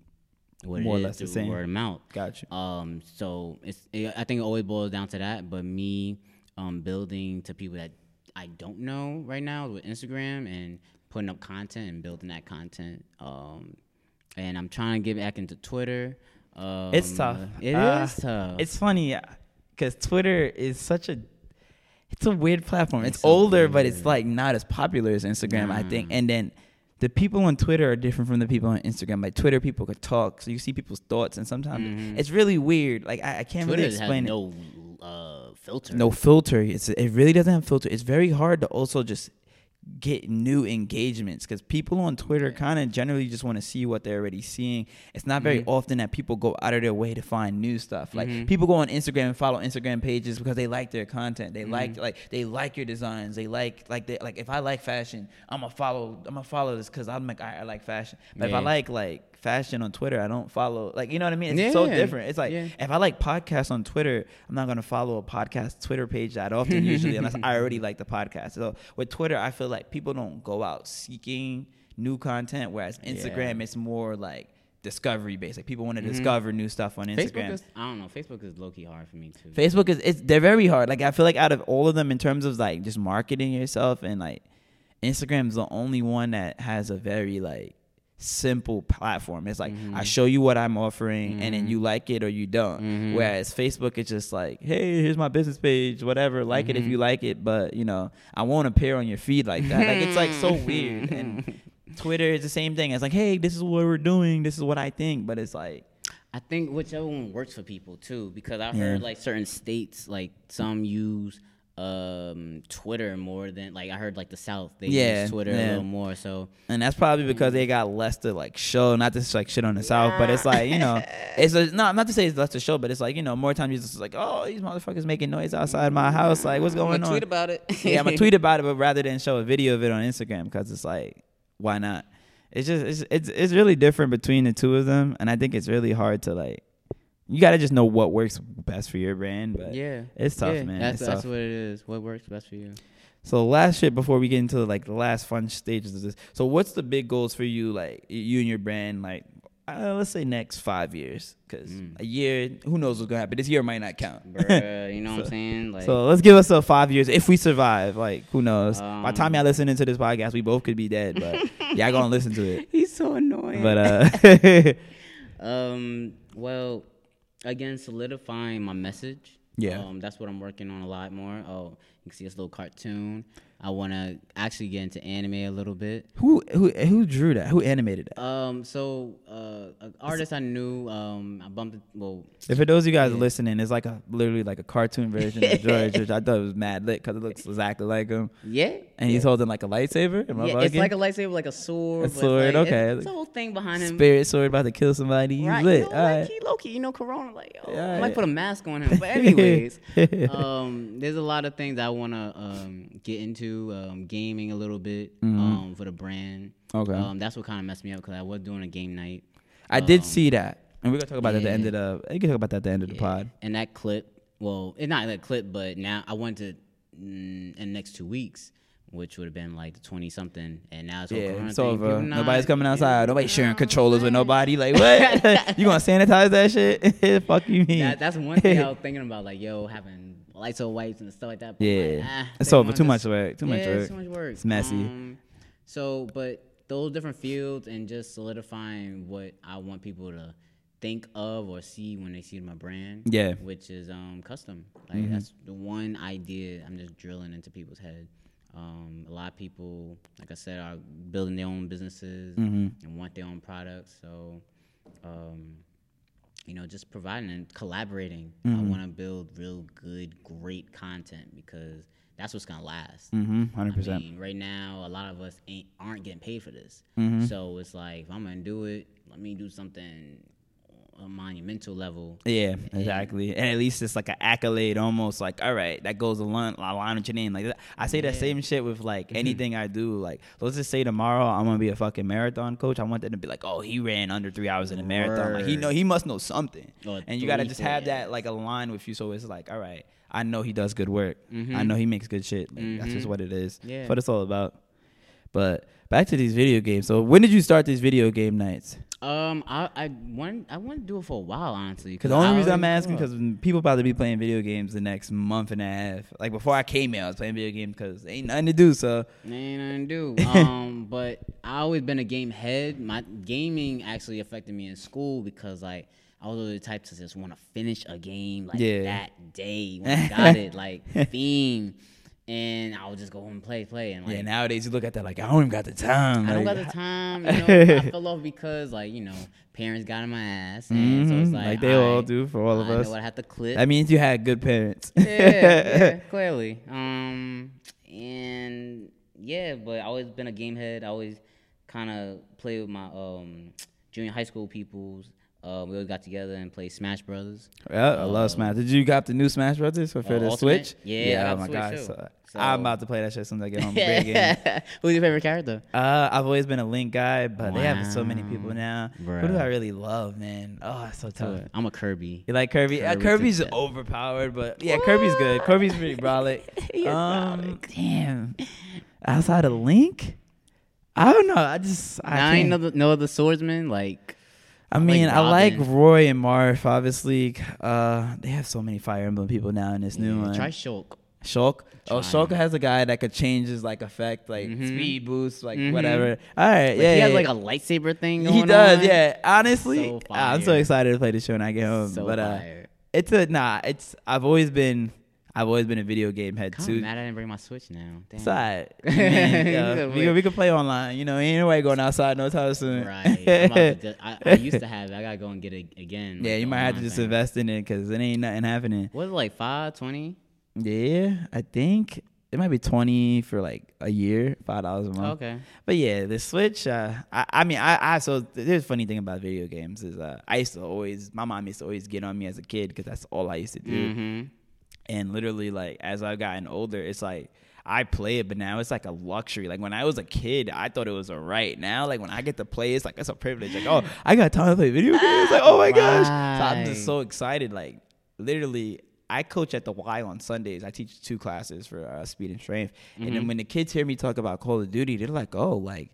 what More or it is less the same. word of mouth. Gotcha. Um, so it's it, I think it always boils down to that. But me, um, building to people that I don't know right now with Instagram and putting up content and building that content. Um, and I'm trying to get back into Twitter. Um, It's tough. It is Uh, tough. It's funny because Twitter is such a it's a weird platform. It's, It's so older, but it's like not as popular as Instagram, I think. And then the people on Twitter are different from the people on Instagram. Like Twitter, people could talk, so you see people's thoughts, and sometimes it's really weird. Like I, I can't. Twitter really has explain it. no uh, filter. No filter. It's it really doesn't have filter. It's very hard to also just get new engagements because people on Twitter kind of generally just want to see what they're already seeing. It's not very mm-hmm. often that people go out of their way to find new stuff. Like mm-hmm. people go on Instagram and follow Instagram pages because they like their content. They like mm-hmm. like they like your designs. They like like they like if I like fashion, I'm gonna follow. I'm gonna follow this because I'm like I, I like fashion. But if I like like fashion on Twitter, I don't follow. Like you know what I mean? It's so different. It's like Yeah. if I like podcasts on Twitter, I'm not gonna follow a podcast Twitter page that often usually unless I already like the podcast. So with Twitter, I feel like people don't go out seeking new content, whereas Instagram it's more like discovery based. Like people want to mm-hmm. discover new stuff on Instagram. Is I don't know. Facebook is low key hard for me too. Facebook is it's they're very hard. Like I feel like out of all of them in terms of like just marketing yourself and like Instagram's the only one that has a very like simple platform. It's like I mm-hmm. show you what I'm offering and then you mm-hmm. like it or you don't. Mm-hmm. Whereas Facebook is just like, hey, here's my business page, whatever, like it if you like it, but you know, I won't appear on your feed like that. like it's like so weird. And Twitter is the same thing. It's like, hey, this is what we're doing, this is what I think, but it's like I think whichever one works for people too, because I Yeah. heard like certain states, like some use um Twitter more than like I heard like the South they Yeah, use Twitter yeah. a little more. So And that's probably because they got less to like show, not to like shit on the South, but it's like you know, it's a, no, not to say it's less to show, but it's like you know, more times you're just like, oh, these motherfuckers making noise outside my house, like what's going I'm gonna on? tweet about it. yeah, I'm gonna tweet about it, but rather than show a video of it on Instagram, because it's like, why not? It's just it's, it's it's really different between the two of them, and I think it's really hard to like. You gotta just know what works best for your brand, but yeah, it's tough, yeah, man. That's It's that's tough. what it is. What works best for you? So last shit before we get into like the last fun stages of this. So what's the big goals for you, like you and your brand, like uh, let's say next five years, because Mm. a year, who knows what's gonna happen? This year might not count. Bruh, you know what I'm saying? Like so let's give us a five years if we survive. Like who knows? By the time Um, y'all listening to this podcast, we both could be dead, but y'all gonna listen to it. he's so annoying. But uh, Um. Well, again, solidifying my message. Yeah. Um. That's what I'm working on a lot more. Oh, you can see this little cartoon. I want to actually get into anime a little bit. who who who drew that? Who animated that? Um. So, uh, an artist I knew. Um. I bumped. it- Well. If for those of you guys listening, it's like a literally like a cartoon version of George, which I thought was mad lit because it looks exactly like him, Yeah. And he's holding like a lightsaber. Am I Yeah, it's like a lightsaber, like a sword. A sword, like- okay. It's, it's a whole thing behind him. spirit sword about to kill somebody. He's Right, lit. you know, All right. like, he low-key, you know, Corona, like, yo, Yeah, I might yeah. put a mask on him. But anyways, um, there's a lot of things I want to um, get into, um, gaming a little bit um, for the brand. Mm-hmm. Okay. Um, that's what kind of messed me up because I was doing a game night. I did Um, see that, and we're gonna talk about that at the end of the. You can talk about that at the end of the pod. And that clip, well, it's not that clip, but now I want to mm, in the next two weeks, which would have been like the 20 something. And now it's Yeah, it's over. Nobody's coming outside. Nobody's sharing controllers with nobody. Like what? you gonna sanitize that shit? Fuck you mean? That, that's one thing I was thinking about, like, yo, having lights or whites and stuff like that. but I'm like, Yeah. ah, It's over. Too much work. Too much yeah, work. It's too much work. It's messy. Um, so, but those different fields and just solidifying what I want people to think of or see when they see my brand. Yeah. Which is um custom. Like Mhm. that's the one idea I'm just drilling into people's head. Um, a lot of people, like I said, are building their own businesses Mhm. and want their own products. So, um, you know, just providing and collaborating. I Mhm. want to build real good, great content because that's what's gonna last. Mhm. Hundred I percent. mean, right now, a lot of us ain't aren't getting paid for this. Mhm. So it's like, if I'm gonna do it, let me do something a monumental level. Yeah, exactly. And at least it's like an accolade, almost like, all right, that goes along, along with your name. Like I say that Yeah. same shit with like Mhm. anything I do. Like let's just say tomorrow I'm gonna be a fucking marathon coach. I want them to be like, oh, he ran under three hours in a marathon. Like he know he must know something. Or and you gotta just have yeah. that like align with you. So it's like, all right, I know he does good work. I Mhm. know he makes good shit. Like, That's just Mhm. what it is. Yeah. That's what it's all about. But back to these video games. So when did you start these video game nights? Um, I I want I want to do it for a while, honestly. Because the only I reason I'm asking because people about to be playing video games the next month and a half. Like before I came here, I was playing video games because ain't nothing to do. So ain't nothing to do. Um, but I always been a game head. My gaming actually affected me in school because like I was the type to just want to finish a game like Yeah. that day when I got it, like theme, and I would just go home and play, play, and like yeah, nowadays you look at that like I don't even got the time. I don't Like, got the time. You know, I fell off because like you know parents got in my ass, and so it's like, like they all do for all of I us. know I have to clip. That means you had good parents. yeah, yeah, clearly. Um, and yeah, but I always been a game head. I always kind of play with my um junior high school peoples. Uh, we always got together and played Smash Brothers. Yeah, I love Uh, Smash. Did you got the new Smash Brothers for, for Uh, the Ultimate? Switch? Yeah, got oh my gosh. So, so. I'm about to play that shit as soon as I get home. Who's your favorite character? Uh, I've always been a Link guy, but they have so many people Wow. now. Who do I really love, man? Oh, it's so tough. I'm a Kirby. You like Kirby? Uh, Kirby to Kirby's overpowered, but yeah, Kirby's good. Kirby's pretty brolic. Um, brolic. damn. Outside of Link, I don't know. I just I, I ain't no, no other swordsman. Like I I like mean, I like Roy and Marth. Obviously, uh, they have so many Fire Emblem people now in this new one. try Shulk. Shulk. Oh, Shulk has a guy that could change his like effect, like Mhm. speed boost, like Mhm. whatever. All right, Like, yeah, he has yeah. like a lightsaber thing. Going he does, on. yeah. Honestly, So I'm so excited to play the show when I get home. So but uh, fire. it's a nah. It's I've always been I've always been a video game head Kinda too. mad I didn't bring my Switch now. Damn. It's alright. Man, yeah, Yeah, we, can- we can play online. You know, ain't nobody going outside no time soon. Right. I'm about to I, I used to have it. I gotta go and get it again. yeah, like, you might have to just thing. invest in it because it ain't nothing happening. What is it like five twenty? Yeah, I think it might be twenty for like a year, five dollars a month. Okay. But yeah, the Switch. Uh, I, I mean, I, I so there's a funny thing about video games is uh, I used to always my mom used to always get on me as a kid because that's all I used to do. Mm-hmm. And literally, like as I've gotten older, it's like I play it, but now it's like a luxury. Like when I was a kid, I thought it was a right. Now, like when I get to play, it's like that's a privilege. Like oh, I got time to play video games. Like oh my gosh, so I'm just so excited. Like literally. I coach at the Y on Sundays. I teach two classes for uh, speed and strength. And then Mhm. when the kids hear me talk about Call of Duty, they're like, "Oh, like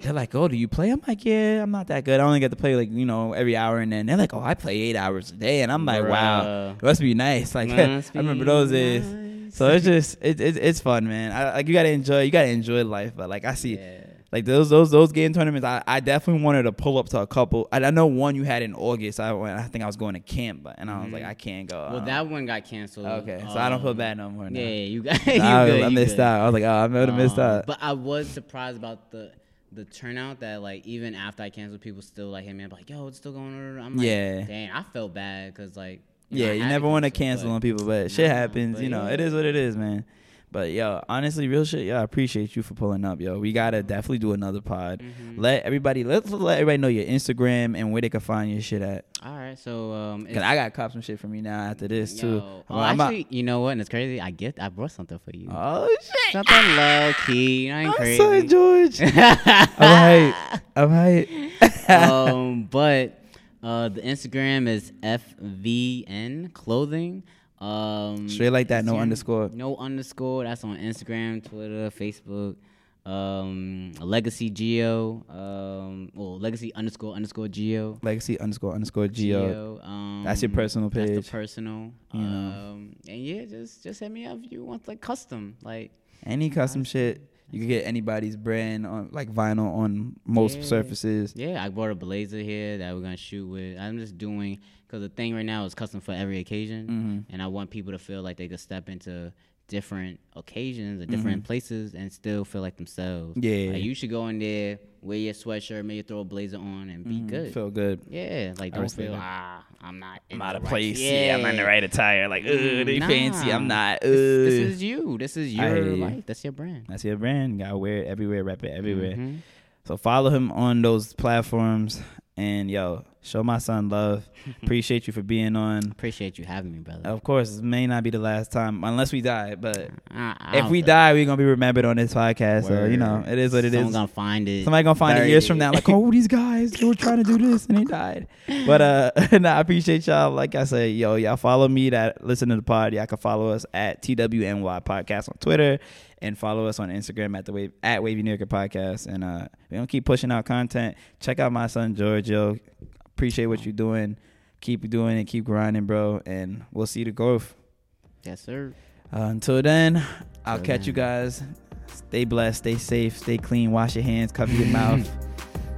they're like, oh, do you play? I'm like, yeah, I'm not that good. I only get to play like you know every hour, and then they're like, oh, I play eight hours a day, and I'm like, wow, Bruh. it must be nice. Like I remember those days. nice. So it's just it, it it's fun, man. I, like you gotta enjoy, you gotta enjoy life. But like I see, Yeah. Like those those those game tournaments, I, I definitely wanted to pull up to a couple. I, I know one you had in August. I went, I think I was going to camp, but and I was like, Mhm. I can't go. Well, Um, that one got canceled. okay, so I don't feel Um, bad no more. Now. Yeah, you got. So you I, good, I you missed good. out. I was like, oh, I would have missed Um, out. But I was surprised about the the turnout that like even after I canceled, people still like hit me up like, "Yo, it's still going on." I'm like, Yeah. dang, I felt bad because like, Yeah, I you never want to cancel, cancel on people, but shit happens. but You know, yeah. it is what it is, man. But yo, honestly, real shit. Yo, I appreciate you for pulling up, yo. We gotta definitely do another pod. Mhm. Let everybody let's let everybody know your Instagram and where they can find your shit at. All right, so um, Cause I got cop some shit from you now after this too. Yo, I'm- oh, I'm about- actually, you know what? And it's crazy. I get, I brought something for you. oh shit! Something low key. I ain't I'm crazy. sorry, George. I'm hype. I'm hype. um, but uh, the Instagram is FVN Clothing. Um, Straight like that, no underscore. No underscore. That's on Instagram, Twitter, Facebook. Um, Legacy Geo. Um, well, Legacy underscore underscore Geo. Legacy underscore underscore Geo. Um, That's your personal That's page. the personal. You know. Um, and yeah, just just hit me up if you want like custom, like Any custom shit. You can get anybody's brand on like vinyl on most Yeah. surfaces. Yeah, I bought a blazer here that we're gonna shoot with. I'm just doing because the thing right now is custom for every occasion, Mhm. and I want people to feel like they could step into different occasions or different places and still feel like themselves. Mm-hmm. Yeah. like you should go in there, wear your sweatshirt, maybe throw a blazer on, and be Mhm. good. Feel good. yeah, like don't feel that. ah, I'm not. I'm in out of right- place. Yeah. I'm not in the right attire. Like, ugh, they Nah. fancy. I'm not. This, this is you. This is your you. life. That's your brand. That's your brand. Gotta wear it everywhere, rep it everywhere. Mhm. So follow him on those platforms. And yo, show my son love. Appreciate you for being on. Appreciate you having me, brother. Of course, it may not be the last time unless we die. But I- I if we die, we're gonna be remembered on this podcast. So you know, it is what it is. Someone's gonna find it. Somebody gonna find it years from now, like, oh, these guys, they were trying to do this and they died. But uh, nah, I appreciate y'all. Like I said, yo, y'all follow me that listen to the pod. Y'all can follow us at TWNY Podcast on Twitter and follow us on Instagram at the wave at Wavy New Yorker Podcast. And uh, we gonna keep pushing out content. Check out my son George. Appreciate what you're doing. Keep doing it. Keep grinding, bro. And we'll see the growth. yes, sir. Uh, until then, I'll Till catch then. you guys. Stay blessed, stay safe, stay clean, wash your hands, cover your mouth,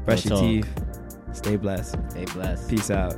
brush your talk. teeth. Stay blessed. Stay blessed. Peace out.